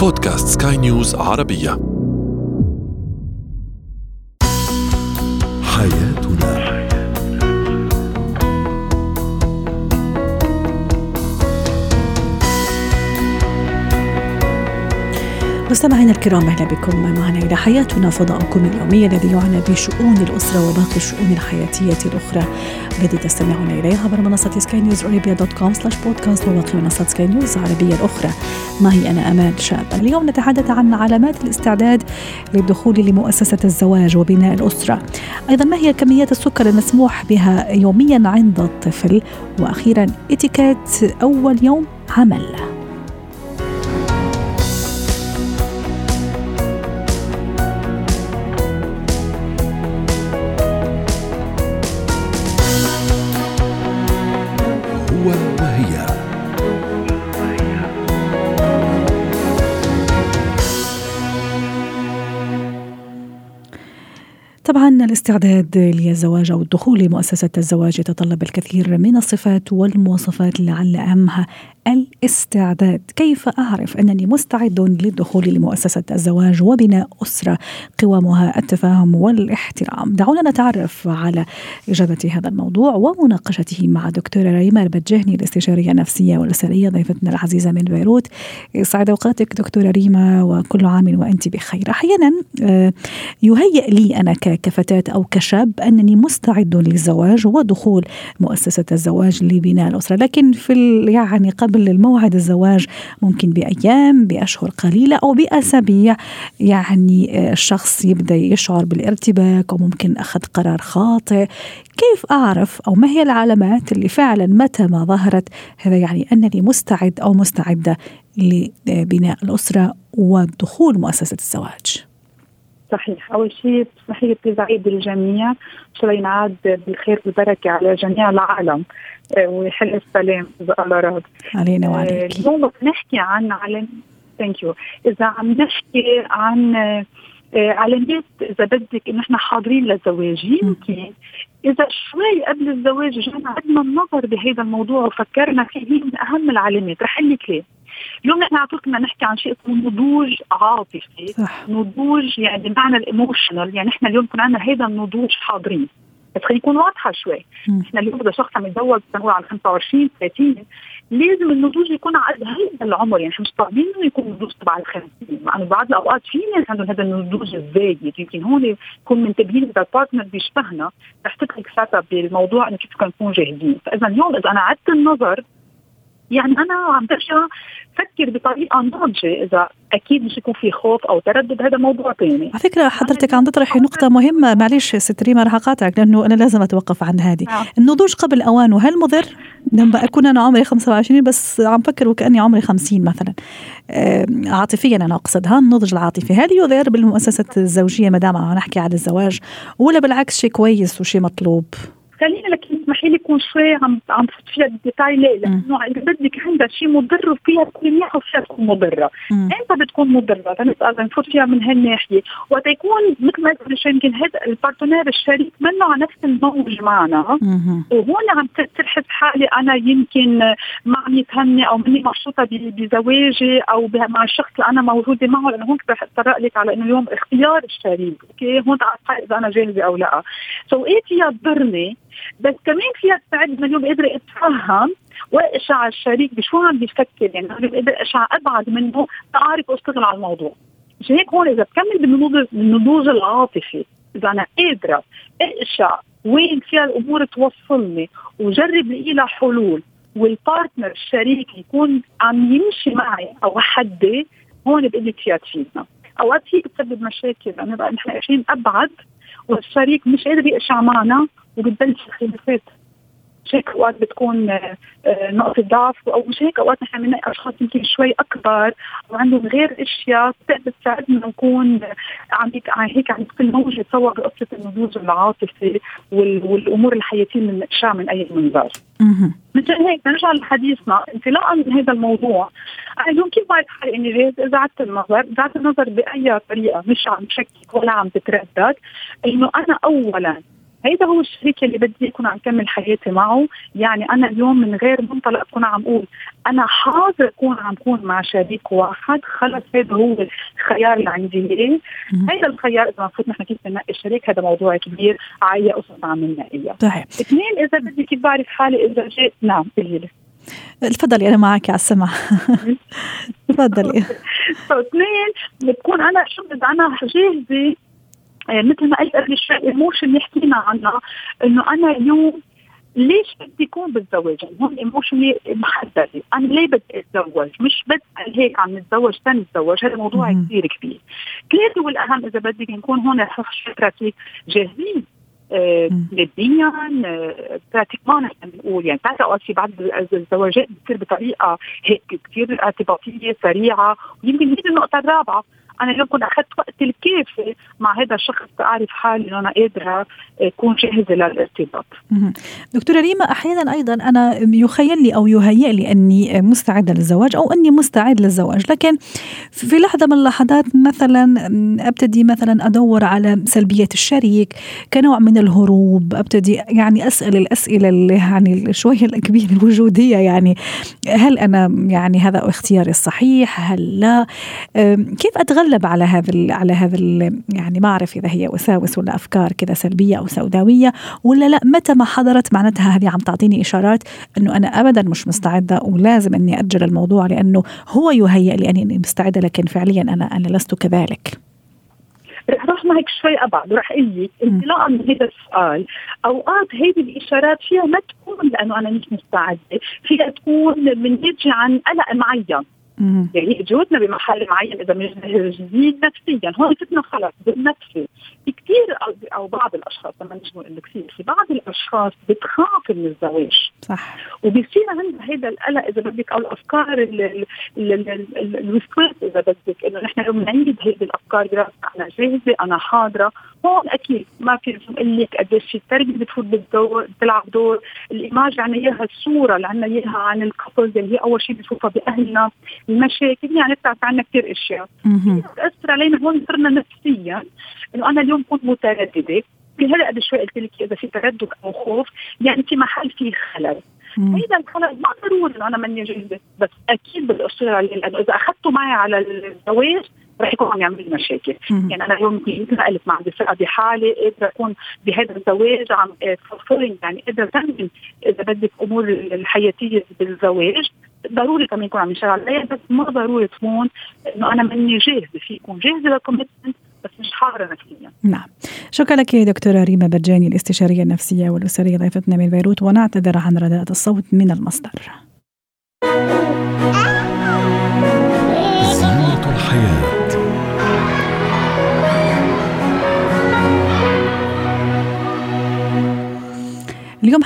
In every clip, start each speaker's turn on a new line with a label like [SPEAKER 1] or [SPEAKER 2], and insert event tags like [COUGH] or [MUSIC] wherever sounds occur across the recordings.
[SPEAKER 1] بودكاست سكاي نيوز عربية. حياتنا
[SPEAKER 2] مستمعينا الكرام أهلا بكم. معنا إلى حياتنا فضاؤكم اليومي الذي يعنى بشؤون الأسرة وباقي الشؤون الحياتية الأخرى. التي تستمعون اليها عبر منصة سكاي نيوز ارابيا dot com slash podcast وباقي منصات سكاي نيوز العربية الأخرى. معي أنا امال شاب. اليوم نتحدث عن علامات الاستعداد للدخول لمؤسسة الزواج وبناء الأسرة. أيضا ما هي كميات السكر المسموح بها يوميا عند الطفل؟ وأخيرا اتيكيت أول يوم عمل. طبعا الاستعداد للزواج أو الدخول لمؤسسة الزواج يتطلب الكثير من الصفات والمواصفات لعل أهمها الاستعداد، كيف أعرف أنني مستعد للدخول لمؤسسة الزواج وبناء أسرة قوامها التفاهم والاحترام؟ دعونا نتعرف على إجابة هذا الموضوع ومناقشته مع دكتوره ريما البجهني الاستشارية النفسية والأسرية ضيفتنا العزيزة من بيروت. سعد أوقاتك دكتورة ريما وكل عام وأنت بخير. أحيانا آه، يهيئ لي أنا ك- كفتاه أو كشاب أنني مستعد للزواج ودخول مؤسسة الزواج لبناء الأسرة، لكن في يعني قبل الموعد الزواج ممكن بأيام بأشهر قليلة أو بأسابيع. يعني آه، الشخص يبدأ يشعر بالارتباك وممكن أخذ قرار خاطئ، كيف أعرف أو ما هي العلامات اللي فعلا متى ما ظهرت؟ هذا يعني أنني مستعد أو مستعدة لبناء الأسرة ودخول مؤسسة الزواج؟
[SPEAKER 3] صحيح. أول شيء اسمحي لي please اعيد الجميع عشان ينعاد بالخير والبركة على جميع العالم. آه، ويحل السلام اذا الله راد
[SPEAKER 2] علينا
[SPEAKER 3] آه،
[SPEAKER 2] وعليك.
[SPEAKER 3] اليوم بس نحكي عن علم thank you إذا عم نحكي عن علامات إذا بدك انه إحنا حاضرين للزواج يمكن إذا شوي قبل الزواج جينا عدنا النظر بهذا الموضوع وفكرنا فيه هي من أهم العلامات. رح لك ليه. اليوم نحن على طول بدنا نحكي عن شيء اسمه نضوج عاطفي.
[SPEAKER 2] صح.
[SPEAKER 3] نضوج يعني بمعنى ال emotional يعني إحنا اليوم يكون عندنا هذا النضوج حاضرين. بس خلينا نكون واضحة شوي. إحنا اليوم اذا شخص عم يتزوج بنقول على 25 30 لازم النضوج يكون على هذا العمر. يعني إحنا مش طالبين إنه يكون النضوج تبع ال 50 مع انه بعض الأوقات في ناس عندهم هذا النضوج الزايد. يمكن هون نكون منتبهين إذا ال partner بيشبهنا رح تترك ساعتها بالموضوع إنه كيف بدنا نكون جاهزين. فإذا اليوم إذا أنا عدت النظر يعني أنا عم برجع فكر بطريقة ناضجة إذا أكيد مش يكون في خوف أو تردد هذا موضوع ثاني
[SPEAKER 2] على فكرة حضرتك عم تطرحي نقطة مهمة معلش ست ريما رح أقاطعك لأنه أنا لازم أتوقف عن هذه
[SPEAKER 3] آه.
[SPEAKER 2] النضوج قبل أوانه هل مضر؟ لما أكون أنا عمري 25 بس عم فكر وكأني عمري 50 مثلا آه، عاطفيا أنا أقصدها النضج العاطفي هل يضر بالمؤسسة الزوجية ما دام عم نحكي على الزواج ولا بالعكس شيء كويس وشيء مطلوب؟
[SPEAKER 3] خلينا لكن اسمحي لي يكون شوي عم عم تفوت فيها بال détail ليه؟ لأنه اذا بدك عندها شيء مضر وفيها تكون منيحه وفيها تكون
[SPEAKER 2] مضرة،.
[SPEAKER 3] إمتى بتكون مضرة؟ لنسال نفوت فيها من هالناحية، وقت يكون مثل ما قلت يمكن هذا ال partenaire الشريك منه على نفس الموج معنا. وهون عم تحس حالي أنا يمكن ما عم يفهمني أو ماني مبسوطه بزواجي أو مع الشخص اللي أنا موجودة معه لأنه هون رح اتطرق لك على إنه اليوم اختيار الشريك، أوكي هون تعرف إذا أنا جاهزة أو لا. so إيه فيها تضرني بس كمان فيها تساعدني اليوم قادره اتفهم واقشع الشريك بشو عم بيفكر يعني أنا قادر اقشع أبعد منه تعرف اشتغل على الموضوع. مشان هيك هون إذا بكمل بالنضوج العاطفي إذا أنا قادرة أقشع وين فيها الأمور توصلني وجرب لاقي لها حلول وال partner الشريك يكون عم يمشي معي أو حدي هون لك فيها تفيدنا أوقات هي بتسبب مشاكل لأنه بقى نحن عايشين أبعد والشريك مش قادر يقشع معنا وبتبلش الخلافات. مش هيك أوقات بتكون آه، آه، نقطة ضعف أو مش هيك أوقات نحن بنلاقي أشخاص يمكن شوي أكبر وعندهم غير أشياء بتقدر تساعدنا نكون عم يك- عم هيك عم كل موج يتصور بقصة النضوج العاطفي وال- والأمور الحياتية من من أي منظر. مشان هيك نرجع لحديثنا انطلاقا من هذا الموضوع أنا اليوم كيف بعرف حالي اني جاهز إذا عدت النظر، اذا عدت النظر بأي طريقة مش عم شكك ولا عم تتردد إنه أنا اولا هيدا هو الشريك اللي بدي أكون عم كمل حياتي معه. يعني أنا اليوم من غير منطلق اكون عم أقول. أنا حاضر اكون عم كون مع شريك واحد. خلص هذا هو الخيار اللي عندي اياه هذا الخيار إذا المفروض نحن كيف بننقي الشريك هذا موضوع كبير. عاية قصص عم ننقيها.
[SPEAKER 2] صحيح.
[SPEAKER 3] اثنين إذا بدي كيف بعرف حالي إذا جيت نعم قولي
[SPEAKER 2] تفضلي أنا معك على السمع. [LAUGHS] تفضلي. [LAUGHS]
[SPEAKER 3] اثنين بتكون أنا شو أنا جاهزة مثل ما قلت قبل شوي ال emotion اللي حكينا عنها إنه أنا اليوم ليش بدي أكون بالزواج؟ يعني هون emotionally محدده، أنا ليه بدي أتزوج؟ مش بس هيك عم نتزوج تنتزوج، هذا موضوع كثير كبير. ثلاثة والاهم إذا بدك نكون هون فكرتي جاهزين. آه، ماديا براتيكمان نحن بنقول. يعني بتعرفي اوقات في بعض الزواجات بتصير بطريقة هيك كثير ارتباطيه سريعة ويمكن هي النقطة الرابعة. أنا اليوم كنت أخذت وقت الكافي مع هذا الشخص أعرف حالي إنه أنا قادرة أكون جاهزة للارتباط.
[SPEAKER 2] دكتورة ريما أحيانا أيضا أنا يخيل لي أو يهيئ لي أني مستعدة للزواج أو أني مستعد للزواج، لكن في لحظة من اللحظات مثلا أبتدي مثلا أدور على سلبيه الشريك كنوع من الهروب، أبتدي يعني أسأل الأسئلة اللي يعني شوية الكبيره الوجودية يعني هل أنا يعني هذا اختياري الصحيح؟ هل لا؟ كيف أتغلب اتغلب على هذا على هذا يعني ما اعرف إذا هي وساوس ولا أفكار كذا سلبية أو سوداوية ولا لا. متى ما حضرت معناتها هذه عم تعطيني إشارات إنه أنا ابدا مش مستعدة ولازم إني أجل الموضوع لأنه هو يهيئ لي أني مستعدة لكن فعليا أنا أنا لست كذلك.
[SPEAKER 3] رح أروح معك شوي أبعد ورح أقول لك انطلاقا من هذا السؤال أوقات هذه الإشارات فيها ما تكون لأنه أنا مش مستعدة، فيها تكون من يجي عن قلق معين. يعني جهودنا بمحل معين إذا مش جديد نفسيا. هون فتنا خلص بالنفسي. في كثير أو بعض الأشخاص لما نقول كثير في بعض الأشخاص بتخاف من الزواج.
[SPEAKER 2] صح.
[SPEAKER 3] وبيصير عندها هذا القلق إذا بدك أو الأفكار الوسواس إذا بدك إنه نحن لو بنعيد هذه الأفكار براسنا أنا جاهزة أنا حاضرة. هون أكيد ما في أقول لك قديش في التربية بتفوت بالدور بتلعب دور. الإيماج عنا إياها الصورة اللي عنا إياها عن الكابلز اللي هي أول شيء بنشوفها بأهلنا. المشاكل يعني بتعرف عنا كثير أشياء. بتأثر علينا هون صرنا نفسيا إنه أنا اليوم كنت مترددة. في هلا قبل شوي قلت لك إذا في تردد أو خوف يعني في محل فيه خلل. هيدا الخلل ما ضروري إنه أنا ماني جاهزه بس أكيد بدي اشتغل عليه لأنه إذا أخذته معي على الزواج رح يكون عم يعمل لي مشاكل يعني أنا اليوم مثل ما قلت ما عندي ثقه بحالي قادرة أكون بهذا الزواج عم fulfilling يعني قادرة إذا بدك أمور الحياتية بالزواج. ضروري كمان يكون عم يشتغل عليها بس ما ضروري تكون إنه أنا ماني جاهزة في يكون جاهزة لل commitment بس مش حاضرة نفسيا.
[SPEAKER 2] نعم. شكرا لك دكتورة ريما برجاني الاستشارية النفسية والأسرية ضيفتنا من بيروت ونعتذر عن رداءة الصوت من المصدر.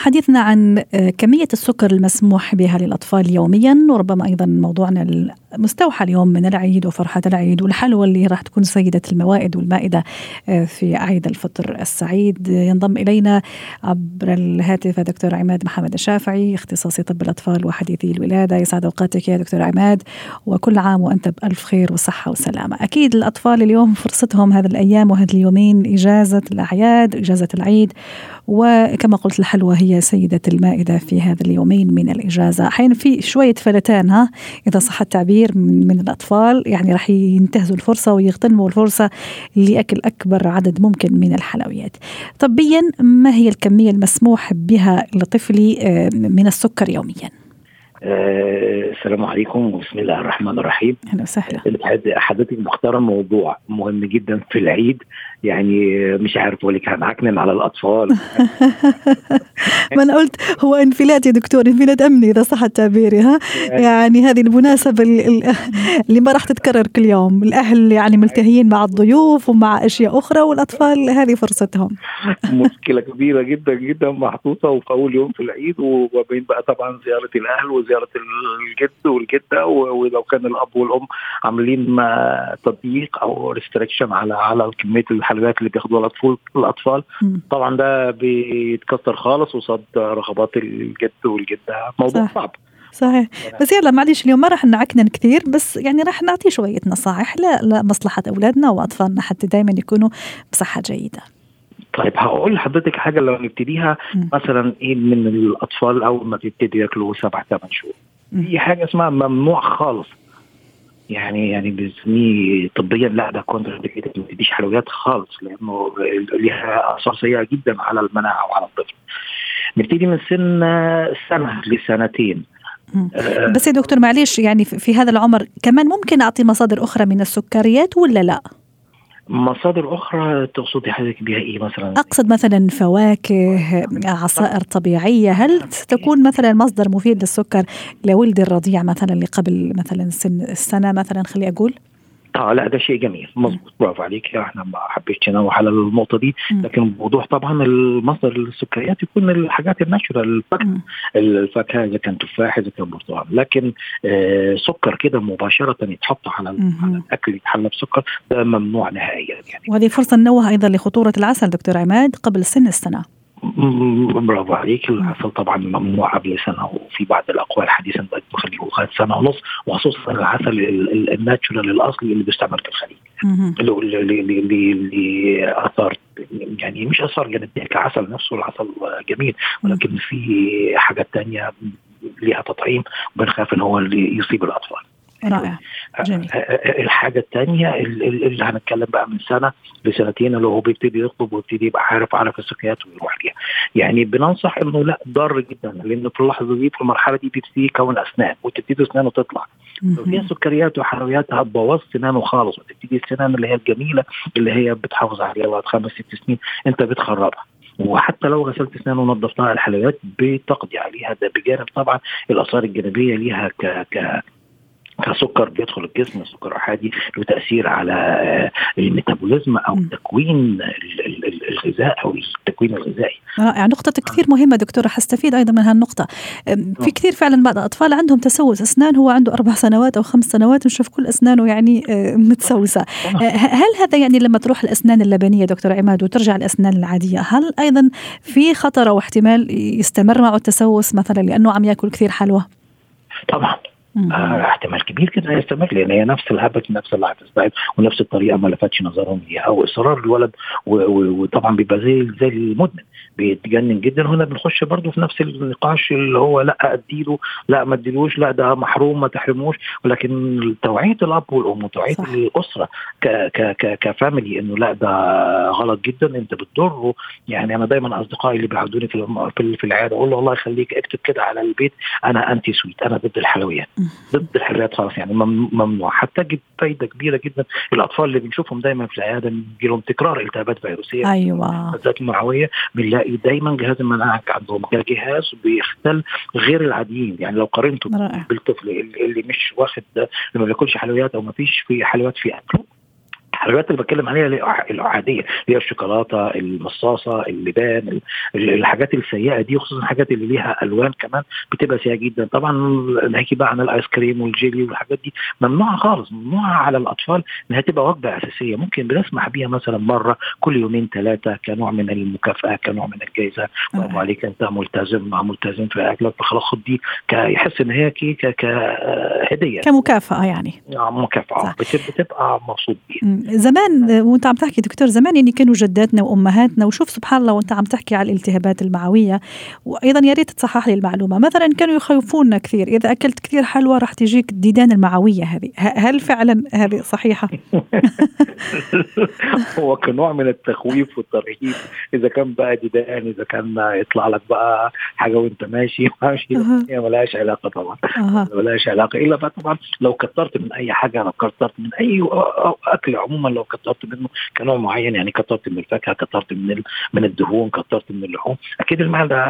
[SPEAKER 2] حديثنا عن آه، كمية السكر المسموح بها للأطفال يوميا وربما أيضا موضوعنا المستوحى اليوم من العيد وفرحة العيد والحلوى اللي راح تكون سيدة الموائد والمائدة آه، في عيد الفطر السعيد. ينضم إلينا عبر الهاتف دكتور عماد محمد الشافعي اختصاصي طب الأطفال وحديثي الولادة. يسعد أوقاتك يا دكتور عماد وكل عام وأنت بألف خير وصحة وسلامة. أكيد الأطفال اليوم فرصتهم هذه الأيام وهذه اليومين إجازة الأعياد إجازة العيد. وكما قلت الحلوى هي سيدة المائدة في هذا اليومين من الإجازة. أحيانا في شوية فلتان ها إذا صح التعبير من, الأطفال يعني راح ينتهزوا الفرصة ويغتنموا الفرصة لأكل أكبر عدد ممكن من الحلويات. طبيا ما هي الكمية المسموح بها لطفلي آه، من السكر يوميا؟
[SPEAKER 4] آه، السلام عليكم. وبسم الله الرحمن الرحيم.
[SPEAKER 2] أهلا وسهلا.
[SPEAKER 4] حضرتك مختار موضوع مهم جدا في العيد. يعني مش عارف أقول لك هنعكنن على الأطفال. [LAUGHS]
[SPEAKER 2] ما أنا قلت هو انفلات يا دكتور انفلات أمني إذا صح التعبير ها؟ يعني. هذه المناسبة [LAUGHS] اللي ما راح تتكرر كل يوم. الأهل يعني ملتهيين مع الضيوف ومع أشياء أخرى والأطفال هذه فرصتهم. [LAUGHS]
[SPEAKER 4] مشكلة كبيرة جدا جدا محطوطة وفي اول يوم في العيد وبين بقى طبعا زيارة الأهل وزيارة الجد والجدة ولو كان الأب والأم عاملين تضييق أو ريستريكشن على على كمية الحلويات اللي بياخدوها الاطفال الأطفال. طبعا ده بيتكسر خالص وصد رغبات الجد والجدة. موضوع صح. صعب.
[SPEAKER 2] صحيح. بس يلا معلش اليوم ما راح نعكنن كثير بس يعني راح نعطي شوية نصائح لمصلحة أولادنا وأطفالنا حتى دائما يكونوا بصحة جيدة.
[SPEAKER 4] طيب هقول لحضرتك حاجة لو نبتديها. مثلا إيه من الأطفال أول ما تبتدي ياكلوا سبع ثمان شهور. في حاجة اسمها ممنوع خالص. يعني يعني بنسميه طبيا لا ده كونتر ما تديش حلويات خالص لأنه ليها اثار سيئة جدا على المناعة وعلى الطفل نبتدي من سن سنة لسنتين
[SPEAKER 2] مم.
[SPEAKER 4] آه،
[SPEAKER 2] بس يا دكتور معليش يعني في في هذا العمر كمان ممكن أعطي مصادر أخرى من السكريات ولا لا؟
[SPEAKER 4] مصادر أخرى تقصدي حضرتك بها إيه مثلا؟
[SPEAKER 2] أقصد مثلا فواكه عصائر طبيعية هل تكون مثلا مصدر مفيد للسكر لولد الرضيع مثلا اللي قبل مثلا سن السنة مثلا خلي أقول
[SPEAKER 4] آه لا ده شيء جميل. مظبوط. برافو عليك. إحنا ما حبيتش انوه على النقطة دي. لكن بوضوح طبعا المصدر السكريات يكون الحاجات الناتشورال
[SPEAKER 2] الفاكهة.
[SPEAKER 4] الفاكهة إذا كان تفاح إذا كان برتقال. لكن آه سكر كده مباشرة يتحط على. على الأكل يتحلى بسكر ده ممنوع نهائيا يعني.
[SPEAKER 2] وهذه فرصة ننوه أيضا لخطورة العسل دكتور عماد قبل سن
[SPEAKER 4] السنة. برافو عليك. العسل طبعا ممنوع قبل سنه وفي بعض الأقوال حديثا بقت بخليه لغايه سنة ونص وخصوصا العسل ال- ال- الناتشورال الأصلي اللي بيستعمل في الخليج. له اثار يعني مش أثار جانبيه كعسل نفسه العسل جميل ولكن في حاجات تانية ليها تطعيم وبنخاف إن هو اللي يصيب الأطفال.
[SPEAKER 2] رائع. جميل.
[SPEAKER 4] الحاجة الثانية اللي هنتكلم بقى من سنة لسنتين اللي هو بيبتدي يطلب ويبتدي يبقى عارف عارف السكريات ويروح ليها. يعني بننصح إنه لا ضار جدا لأن في اللحظة دي في المرحلة دي بيبتدي يكون أسنان وتبتدي أسنانه تطلع. لو فيها. سكريات وحلويات هتبوظ سنانه خالص وتبتدي السنان اللي هي الجميلة اللي هي بتحافظ عليها لغايه خمس ست سنين أنت بتخربها. وحتى لو غسلت اسنانه ونظفتها الحلويات بتقضي عليها ده بجانب طبعا الآثار الجانبية ليها ك ك كسكر بيدخل الجسم السكر أحادي له تأثير على آه، الميتابوليزم
[SPEAKER 2] أو.
[SPEAKER 4] تكوين ال- ال- ال- الغذاء أو التكوين الغذائي.
[SPEAKER 2] رائع. نقطة كثير مهمة دكتورة حستفيد أيضا من هالنقطة. في كثير فعلا بعض الأطفال عندهم تسوس. أسنان هو عنده أربع سنوات أو خمس سنوات نشوف كل أسنانه يعني آه، متسوسة. آه، هل هذا يعني لما تروح الأسنان اللبنية دكتور عماد وترجع الأسنان العادية هل أيضا في خطر أو احتمال يستمر معه التسوس مثلا لأنه عم يأكل كثير حلوى
[SPEAKER 4] طبعا. آه احتمال كبير جدا يستمر لأن هي نفس الهبت نفس اللي هتستعد ونفس الطريقة ما لفتش نظرهم ليها وإصرار الولد وطبعا بيبقى زي زي المدمن. بيتجنن جدا. هنا بنخش برضه في نفس النقاش اللي هو لا أديله لا ما أديلوش لا ده محروم ما تحرموش. ولكن توعية الأب والأم
[SPEAKER 2] وتوعية.
[SPEAKER 4] الأسرة ك ك ك كفاميلي إنه لا ده غلط جدا. أنت بتضره. يعني أنا دايما أصدقائي اللي بيعودوني في في العيادة أقول له الله يخليك اكتب كده على البيت أنا أنتي سويت أنا ضد الحلويات. ضد الحلويات خلاص يعني مم- ممنوع. هتجد فايدة كبيرة جدا. الأطفال اللي بنشوفهم دايما في العيادة بيجي لهم تكرار التهابات فيروسية
[SPEAKER 2] أيوة.
[SPEAKER 4] بالذات المعوية. بنلاقي دايما جهاز المناعة عندهم كجهاز بيختل غير العاديين. يعني لو قارنته بالطفل اللي اللي مش واخد اللي ما بياكلش حلويات أو ما فيش في حلويات في أكله الحلويات اللي بتكلم عليها العاديه اللي هي الشوكولاتة المصاصة اللبان ال- ال- الحاجات السيئة دي خصوصا الحاجات اللي ليها ألوان كمان بتبقى سيئة جدا. طبعا نحكي بقى عن الايس كريم والجيلي والحاجات دي ممنوعة خالص ممنوعة على الأطفال إنها تبقى وجبة أساسية. ممكن بنسمح بيها مثلا مرة كل يومين ثلاثة كنوع من المكافأة كنوع من الجائزه برافو عليك أنت ملتزم مع ملتزم في أكلك فخلاص خد دي يحس إن هي كهديه
[SPEAKER 2] كمكافأة يعني.
[SPEAKER 4] مكافأة.
[SPEAKER 2] صح.
[SPEAKER 4] بت- بتبقى مبسوط بيها.
[SPEAKER 2] زمان وانت عم تحكي دكتور زمان يعني كانوا جداتنا وأمهاتنا وشوف سبحان الله وانت عم تحكي على الالتهابات المعوية وأيضا يا ريت تصحح لي المعلومة. مثلا كانوا يخوفونا كثير إذا أكلت كثير حلوى راح تجيك الديدان المعوية هذه. هل فعلا هذه صحيحة؟ [LAUGHS]
[SPEAKER 4] هو كنوع من التخويف والترهيب. إذا كان بقى ديدان إذا كان يطلع لك بقى حاجة وانت ماشي [LAUGHS] ماشي. هي ملهاش علاقة طبعا. ملهاش علاقة. إلا بقى طبعا لو كترت من أي حاجة لو كترت من أي أكل عموما لو كترت منه كنوع معين يعني كترت من الفاكهة كترت من ال- من الدهون كترت من اللحوم أكيد المعدة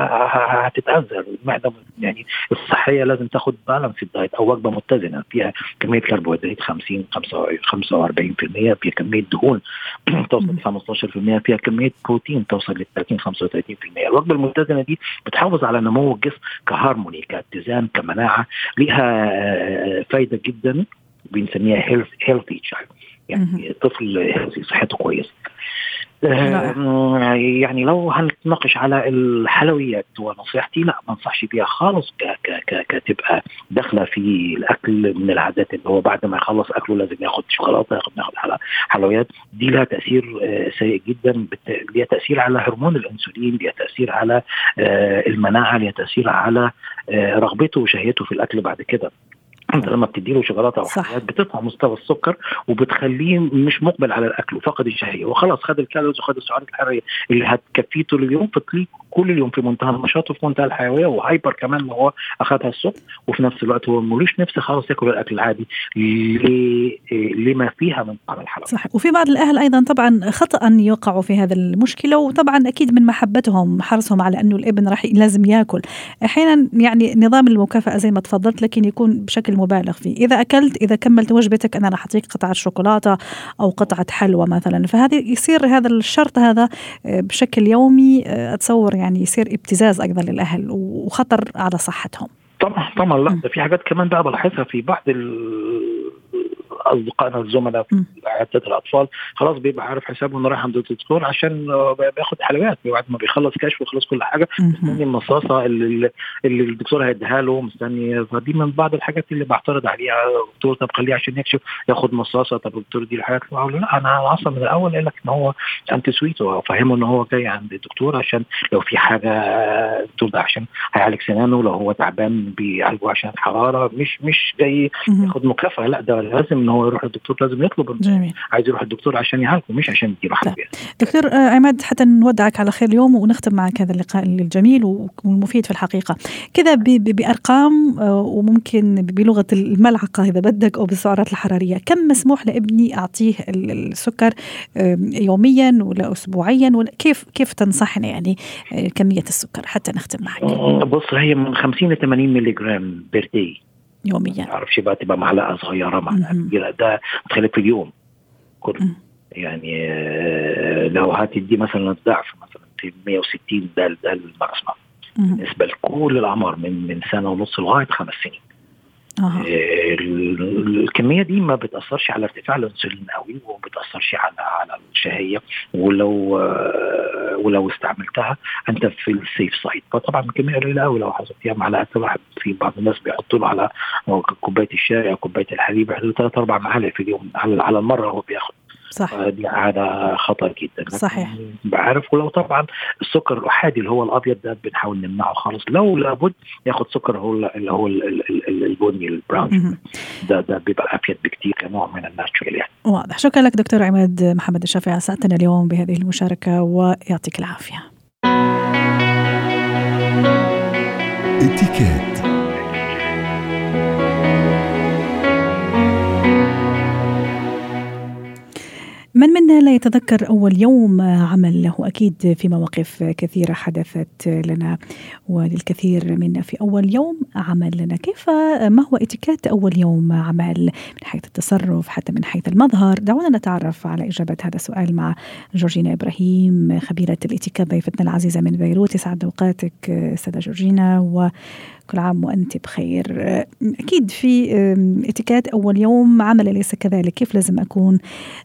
[SPEAKER 4] هتتاذى المعدة يعني الصحية لازم تاخد بالانس دايت أو وجبة متزنة. فيها كمية كربوهيدرات 50 45% فيها كمية دهون [CLEARS THROAT] توصل ل 15% فيها كمية بروتين توصل ل 30 35% الوجبة المتزنة دي بتحافظ على نمو الجسم كهارموني كاتزان كمناعة ليها آه، فايدة جدا. بنسميها health healthy child يعني طفل صحته كويسه آه يعني لو هنتناقش على الحلويات ونصيحتي؟ لا ما انصحش بيها خالص كتبقى داخلة في الأكل من العادات اللي هو بعد ما يخلص أكله لازم ياخد شوكولاتة ياخد ياخد حلويات. دي لها تأثير آه سيء جدا ليها تأثير على هرمون الإنسولين ليها تأثير على آه المناعة ليها تأثير على رغبته وشهيته في الأكل بعد كده. انت لما بتديله شوكولاتة أو حلويات بترفع مستوى السكر وبتخليه مش مقبل على الأكل وفقد الشهية. وخلاص خد ال calories وخد السعرات الحرارية اللي هتكفيه طول اليوم فتلاقيه كل اليوم في منتهى النشاط وفي منتهى الحيوية و hyper كمان ما هو اخذها الصبح وفي نفس الوقت هو ملوش نفس خالص ياكل الأكل العادي لما فيها من طعم الحلوى
[SPEAKER 2] صح. وفي بعض الأهل أيضا طبعا خطا يوقعوا في هذا المشكلة وطبعا أكيد من محبتهم حرصهم على أنه الإبن راح لازم يأكل. أحيانا يعني نظام المكافأة زي ما تفضلت لكن يكون بشكل مبالغ فيه. إذا أكلت إذا كملت وجبتك أنا راح أعطيك قطعة شوكولاتة أو قطعة حلوى مثلا. فهذه يصير هذا الشرط هذا آه، بشكل يومي آه، أتصور يعني يصير ابتزاز أيضا للأهل وخطر على صحتهم.
[SPEAKER 4] طبعا طبعا لا ده في حاجات كمان بقى بلاحظها في بعض أصدقائنا الزملاء في عياده الأطفال خلاص بيبقى عارف حسابه إنه رايح عند الدكتور عشان بياخد حلويات بعد ما بيخلص كشف ويخلص كل حاجة مستني المصاصة اللي, اللي الدكتور هيديها له مستني فدي من بعض الحاجات اللي بعترض عليها. الدكتور طب خليه عشان يكشف ياخد مصاصة طب الدكتور دي الحاجات لا أنا أصلا من الأول قايل لك إن هو انتي سويت وافهمه إن هو جاي عند الدكتور عشان لو في حاجة الدكتور ده عشان هيعالج سنانه لو هو تعبان بيعالجه عشان الحراره مش مش جاي ياخد مكافأة لا ده لازم إن هو يروح للدكتور لازم يطلب جميل. عايز يروح الدكتور عشان يعالجه مش عشان يديله حلويات
[SPEAKER 2] دكتور آه، عماد حتى نودعك على خير اليوم ونختم معك هذا اللقاء الجميل والمفيد في الحقيقة. كذا بأرقام آه، وممكن بلغة الملعقة إذا بدك أو بالسعرات الحرارية. كم مسموح لابني أعطيه السكر يوميا ولا اسبوعيا؟ ولا كيف كيف تنصحنا يعني آه، كمية السكر؟ حتى نختم معك.
[SPEAKER 4] بص هي من 50 ل 80 ملي جرام per day
[SPEAKER 2] يوميا.
[SPEAKER 4] ما أعرفش بقى تبقى معلقة صغيرة معلقة كبيرة. ده متخيل في اليوم كله. يعني آه، لو هتدي مثلا الضعف مثلا 160 ده ده ال maximum. بالنسبة لكل الأعمار من من سنة ونص لغاية خمس سنين. أه. الكمية دي ما بتأثرش على ارتفاع الانسولين قوي وما بتأثرش على على الشهية. ولو آه، ولو استعملتها أنت في ال safe side فطبعا الكمية قليلة قوي. لو حسبتيها معلقة واحد في بعض الناس بيحطوا له على كوباية الشاي أو كوباية الحليب ثلاث أربع معالق في اليوم على المرة هو بياخد.
[SPEAKER 2] صح
[SPEAKER 4] دي عاده خطر جدا.
[SPEAKER 2] صحيح.
[SPEAKER 4] بعرف ولو طبعا السكر الأحادي اللي هو الأبيض ده بنحاول نمنعه خالص. لو لابد ياخد سكر هو اللي هو البني ال brown ده ده بيبقى افيد بكثير كنوع من ال natural يعني.
[SPEAKER 2] واضح. شكرا لك دكتور عماد محمد الشافعي اسعدتنا اليوم بهذه المشاركة ويعطيك العافية. اتكات من منا لا يتذكر أول يوم عمل له؟ أكيد في مواقف كثيرة حدثت لنا وللكثير منا في أول يوم عمل لنا. كيف ما هو اتكات أول يوم عمل؟ من حيث التصرف حتى من حيث المظهر. دعونا نتعرف على إجابة هذا السؤال مع جورجينا إبراهيم خبيرة الاتيكات ضيفتنا العزيزة من بيروت. يسعد أوقاتك أستاذة جورجينا و كل عام وأنت بخير. أكيد في اتيكات أول يوم عمل ليس كذلك. كيف لازم أكون؟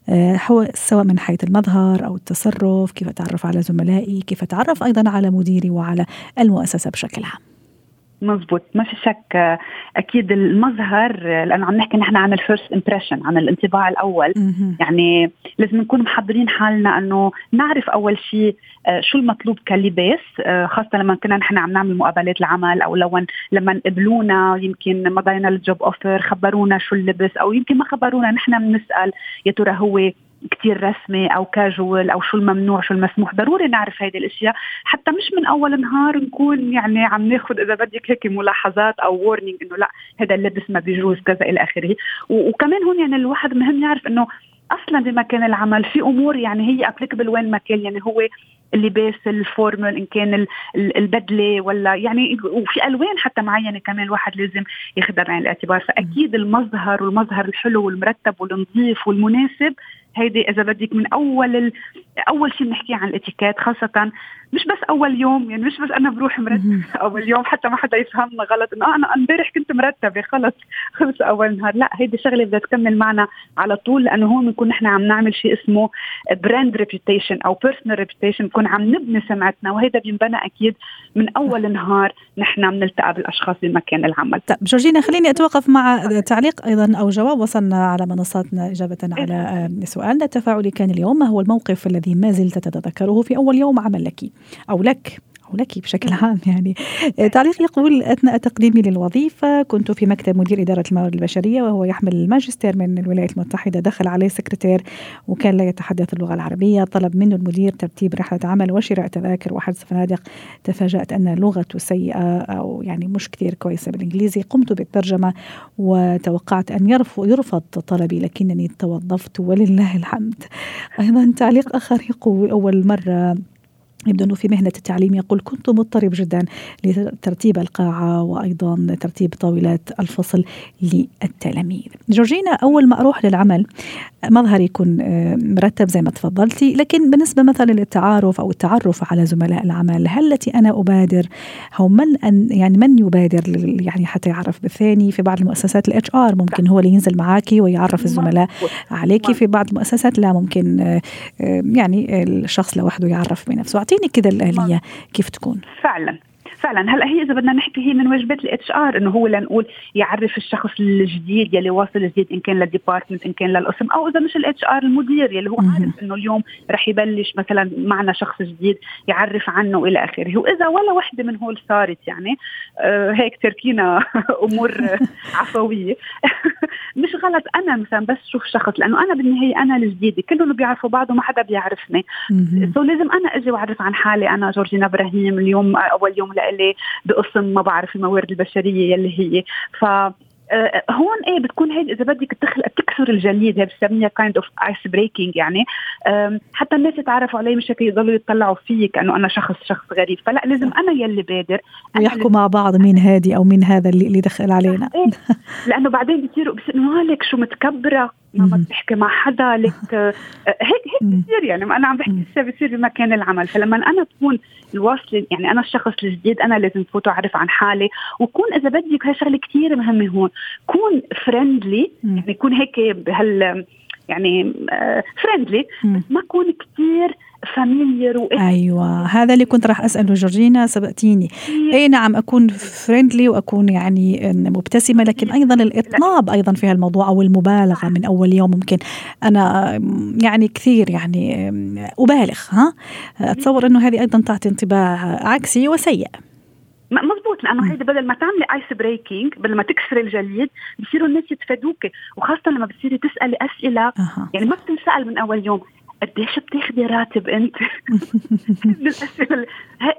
[SPEAKER 2] آه، سواء من حيث المظهر أو التصرف كيف أتعرف على زملائي كيف أتعرف أيضا على مديري وعلى المؤسسة بشكل عام.
[SPEAKER 5] مزبوط. ما في شك أكيد المظهر لأنه عم نحكي نحن عن ال first impression عن الانطباع الأول. يعني لازم نكون محضرين حالنا إنه نعرف أول شيء آه، شو المطلوب كلباس آه، خاصة لما كنا نحن عم نعمل مقابلات العمل أو لو لما قبلونا يمكن مضينا ال job offer خبرونا شو اللبس أو يمكن ما خبرونا نحن بنسأل يا ترى هو كتير رسمي أو كاجوال أو شو الممنوع شو المسموح. ضروري نعرف هيدي الأشياء. حتى مش من أول نهار نكون يعني عم ناخذ إذا بدك هيك ملاحظات أو warning إنه لا هذا اللبس ما بيجوز كذا إلى آخره. وكمان هون يعني الواحد مهم يعرف إنه أصلا بمكان العمل في أمور يعني هي applicable وين ما كان. يعني هو اللباس ال formal إن كان البدلة ولا يعني وفي ألوان حتى معينة كمان الواحد لازم ياخذها بعين الاعتبار. فأكيد المظهر والمظهر الحلو والمرتب والنظيف والمناسب هيدي إذا بدك من أول ال... أول شيء بنحكي عن الإتيكيت خاصة مش بس أول يوم يعني مش بس أنا بروح مرتب [LAUGHS] أول يوم حتى ما حدا يفهمنا غلط إنه أنا امبارح كنت مرتبة خلص [LAUGHS] خلص أول نهار. لا هيدي شغلة بدها تكمل معنا على طول لأنه هون بنكون نحن عم نعمل شيء اسمه brand reputation أو personal reputation بكون عم نبني سمعتنا وهذا بينبنى أكيد من أول نهار نحن بنلتقى بالأشخاص بمكان العمل.
[SPEAKER 2] طيب جورجينا خليني أتوقف مع تعليق أيضا أو جواب. وصلنا على منصاتنا إجابة على سؤالنا التفاعلي كان اليوم ما هو الموقف الذي ما زلت تتذكره في أول يوم عمل لك؟ أو لك. لك بشكل عام يعني. تعليق يقول أثناء تقديمي للوظيفة كنت في مكتب مدير إدارة الموارد البشرية وهو يحمل الماجستير من الولايات المتحدة. دخل عليه سكرتير وكان لا يتحدث اللغة العربية. طلب منه المدير ترتيب رحلة عمل وشراء تذاكر وحجز فنادق. تفاجأت أن لغته سيئة أو يعني مش كثير كويسة بالإنجليزي. قمت بالترجمة وتوقعت أن يرفض, يرفض طلبي لكنني توظفت ولله الحمد. أيضا تعليق آخر يقول أول مرة يبدو أنه في مهنة التعليم يقول كنت مضطرب جدا لترتيب القاعة وأيضا ترتيب طاولات الفصل للتلاميذ. جورجينا أول ما أروح للعمل مظهري يكون آه، مرتب زي ما تفضلتي لكن بالنسبة مثلا للتعارف أو التعرف على زملاء العمل هل التي أنا أبادر أو من أن يعني من يبادر يعني حتى يعرف بالثاني؟ في بعض المؤسسات ال HR ممكن هو اللي ينزل معاكي ويعرف الزملاء عليكي في بعض المؤسسات لا ممكن آه، آه، يعني الشخص لوحده يعرف بنفسه. أعطيني كده الآلية كيف تكون.
[SPEAKER 5] فعلا. فعلا. هلا هي إذا بدنا نحكي هي من واجبات ال HR إنه هو لنقول يعرف الشخص الجديد يلي واصل جديد إن كان لل department إن كان للقسم أو إذا مش ال HR المدير يلي هو عارف إنه اليوم رح يبلش مثلا معنا شخص جديد يعرف عنه والى آخره. وإذا ولا وحدة من هول صارت يعني آه هيك تركينا [LAUGHS] أمور عفوية. [LAUGHS] مش غلط. أنا مثلا بس شوف شخص لأنه أنا بالنهاية أنا الجديدة كلهم بيعرفوا بعض وما حدا بيعرفني. so لازم أنا إجي وأعرف عن حالي أنا جورجينا إبراهيم اليوم أول يوم لإلي بقسم ما بعرف الموارد البشرية يلي هي. ف آه، هون إيه بتكون هي إذا بدك تخلق تكسر الجليد هي بسميها kind of ice breaking يعني. حتى الناس يتعرفوا علي مش هيك يضلوا يطلعوا فيي كانه أنا شخص شخص غريب. فلا لازم أنا يلي بادر
[SPEAKER 2] ويحكوا مع بعض مين هادي أو مين هذا اللي اللي دخل علينا.
[SPEAKER 5] إيه؟ لأنه بعدين بصيروا بصير مالك شو متكبرة؟ ما بتحكي مع حدا لك آه، هيك هيك بصير يعني. أنا عم بحكي هسه بصير بمكان العمل. فلما أنا بكون الواصلة يعني أنا الشخص الجديد أنا لازم فوت اعرف عن حالي. وكون إذا بدك هاي شغلة كثير مهمة هون. كون friendly يعني يكون هيك بهال يعني friendly آه، بس ما كون كثير familiar
[SPEAKER 2] أيوه هذا اللي كنت راح أسأله جورجينا سبقتيني. اي نعم أكون friendly وأكون يعني مبتسمة لكن أيضا الاطناب أيضا في هالموضوع أو المبالغة من أول يوم ممكن. أنا يعني كثير يعني أبالغ ها؟ أتصور إنه هذه أيضا تعطي انطباع عكسي وسيء.
[SPEAKER 5] مضبوط لأنه هيدي بدل ما تعملي ice breaking بدل ما تكسري الجليد بصيروا الناس يتفادوك وخاصة لما بتصيري تسألي أسئلة أه. يعني ما بتنسأل من أول يوم قديش بتاخذي راتب أنت؟ [LAUGHS]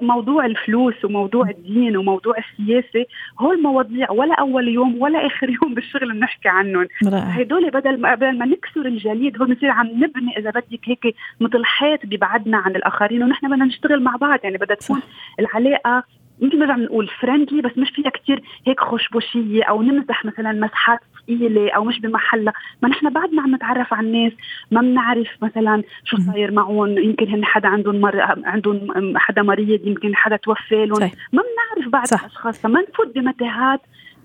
[SPEAKER 5] موضوع الفلوس وموضوع الدين وموضوع السياسة هول مواضيع ولا أول يوم ولا آخر [LAUGHS] يوم بالشغل بنحكي عنهم. هدول بدل ما بدل ما نكسر الجليد هول بنصير عم نبني إذا بدك هيك مثل حيط ببعدنا عن الآخرين ونحن بدنا نشتغل مع بعض. يعني بدها تكون العلاقة يمكن نرجع نقول فريندلي بس مش فيها كتير هيك خشبوشيه أو نمزح مثلا مسحات ثقيلة أو مش بمحلها. ما نحن بعدنا عم نتعرف على الناس ما بنعرف مثلا شو صاير معهم. يمكن هن حدا عندهم مر... عندهم حدا مريض يمكن حدا توفى لهم. ما بنعرف بعض الأشخاص. فما نفوت بمتاهات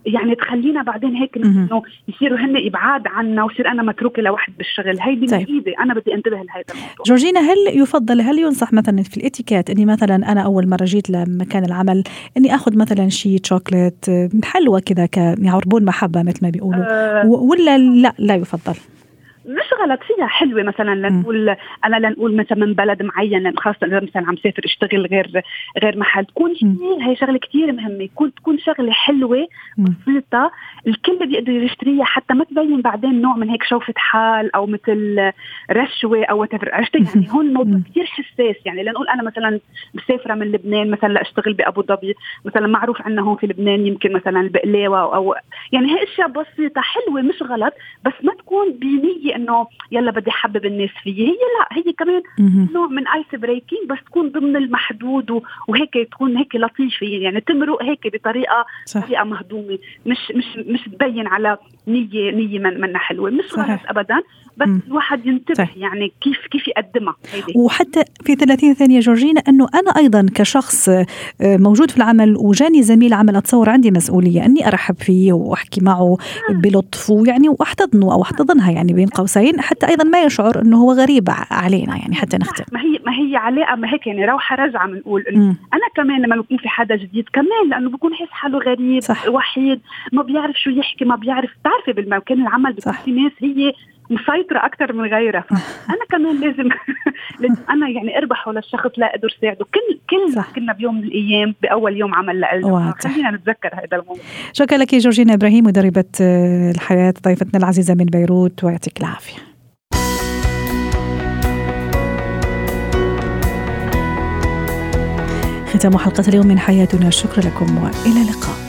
[SPEAKER 5] يعني تخلينا بعدين هيك إنه يصيروا هن إبعاد عنا وصير أنا متروكة لوحد بالشغل. هيدي طيب. بايدي أنا بدي انتبه لهذا الموضوع.
[SPEAKER 2] جورجينا هل يفضل هل ينصح مثلا في الإتيكيت إني مثلا أنا أول مرة جيت لمكان العمل إني آخذ مثلا شيء شوكليت حلوة كذا كعربون محبة مثل ما بيقولوا أه. ولا لا لا يفضل؟
[SPEAKER 5] مش غلط فيها حلوة مثلا لنقول أنا لنقول مثلا من بلد معين خاصة إذا مثلا عم سافر اشتغل غير غير محل. تكون شيء هي شغلة كثير مهمة. يكون تكون شغلة حلوة بسيطة. الكل بيقدر يشتريها حتى ما تبين بعدين نوع من هيك شوفة حال أو مثل رشوة أو عرفت؟ يعني هون الموضوع كثير حساس. يعني لنقول أنا مثلا مسافرة من لبنان مثلا لأشتغل بأبو ظبي مثلا معروف عندنا هون في لبنان يمكن مثلا البقلاوة أو يعني هي أشياء بسيطة حلوة مش غلط بس ما تكون بنية إنه يلا بدي أحبب الناس فيي هي لا هي كمان نوع من ice breaking بس تكون ضمن المحدود وهيك تكون هيك لطيفة يعني تمرق هيك بطريقه صح. طريقه مهضومة مش مش مش تبين على نيه نية منها حلوة مش غلط ابدا بس مم. الواحد ينتبه صح. يعني كيف كيف يقدمها.
[SPEAKER 2] وحتى في 30 ثانية جورجينا إنه أنا أيضا كشخص آه، موجود في العمل وجاني زميل عمل أتصور عندي مسؤولية إني أرحب فيه وأحكي معه آه. بلطف ويعني وأحتضنه أو أحتضنها يعني بين قوسين ممكن حتى أيضا ما يشعر إنه هو غريب علينا يعني حتى نختم.
[SPEAKER 5] ما هي ما هي علاقة ما هيك يعني روحة رجعة بنقول أنا كمان لما بكون في حدا جديد كمان لأنه بكون حس حاله غريب صح. وحيد ما بيعرف شو يحكي ما بيعرف. بتعرفي بالمكان العمل بيكون في ناس هي مسيطرة أكثر من غيرها. [LAUGHS] أنا كمان لازم [LAUGHS] لازم أنا يعني أربحه للشخص لا أقدر ساعده. كل كل صح. كنا بيوم من الأيام بأول يوم عمل لنا خلينا نتذكر هذا الموضوع
[SPEAKER 2] شكرا لك جورجينا إبراهيم مدربة آه، الحياة ضيفتنا العزيزة من بيروت ويعطيك العافية. ختام حلقة اليوم من حياتنا. شكرا لكم وإلى اللقاء.